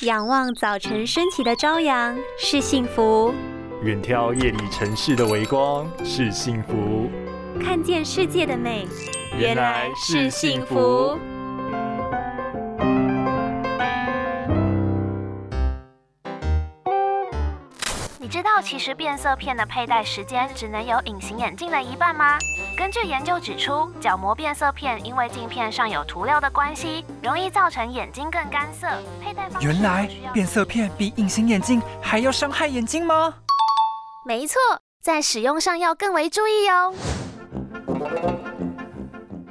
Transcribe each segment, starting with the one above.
仰望早晨升起的朝阳是幸福，远眺夜里城市的微光是幸福，看见世界的美原来是幸福。知道其实变色片的佩戴时间只能有隐形眼镜的一半吗？根据研究指出，角膜变色片因为镜片上有涂料的关系，容易造成眼睛更干涩。佩戴方式原来变色片比隐形眼镜还要伤害眼睛吗？没错，在使用上要更为注意哦。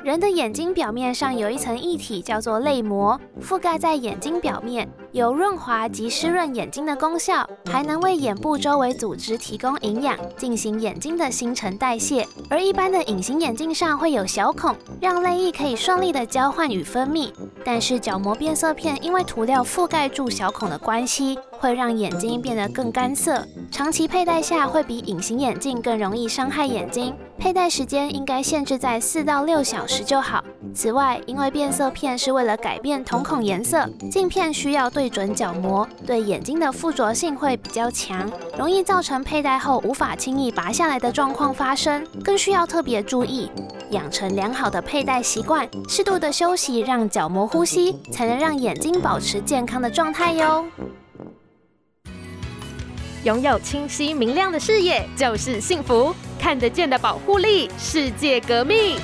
人的眼睛表面上有一层液体，叫做泪膜，覆盖在眼睛表面，有润滑及湿润眼睛的功效，还能为眼部周围组织提供营养，进行眼睛的新陈代谢。而一般的隐形眼镜上会有小孔，让泪液可以顺利的交换与分泌。但是角膜变色片因为涂料覆盖住小孔的关系，会让眼睛变得更干涩，长期佩戴下会比隐形眼镜更容易伤害眼睛。佩戴时间应该限制在四到六小时就好。此外，因为变色片是为了改变瞳孔颜色，镜片需要对准角膜，对眼睛的附着性会比较强，容易造成佩戴后无法轻易拔下来的状况发生，更需要特别注意。养成良好的佩戴习惯，适度的休息，让角膜呼吸，才能让眼睛保持健康的状态哟。拥有清晰明亮的视野就是幸福，看得见的保护力，世界革命。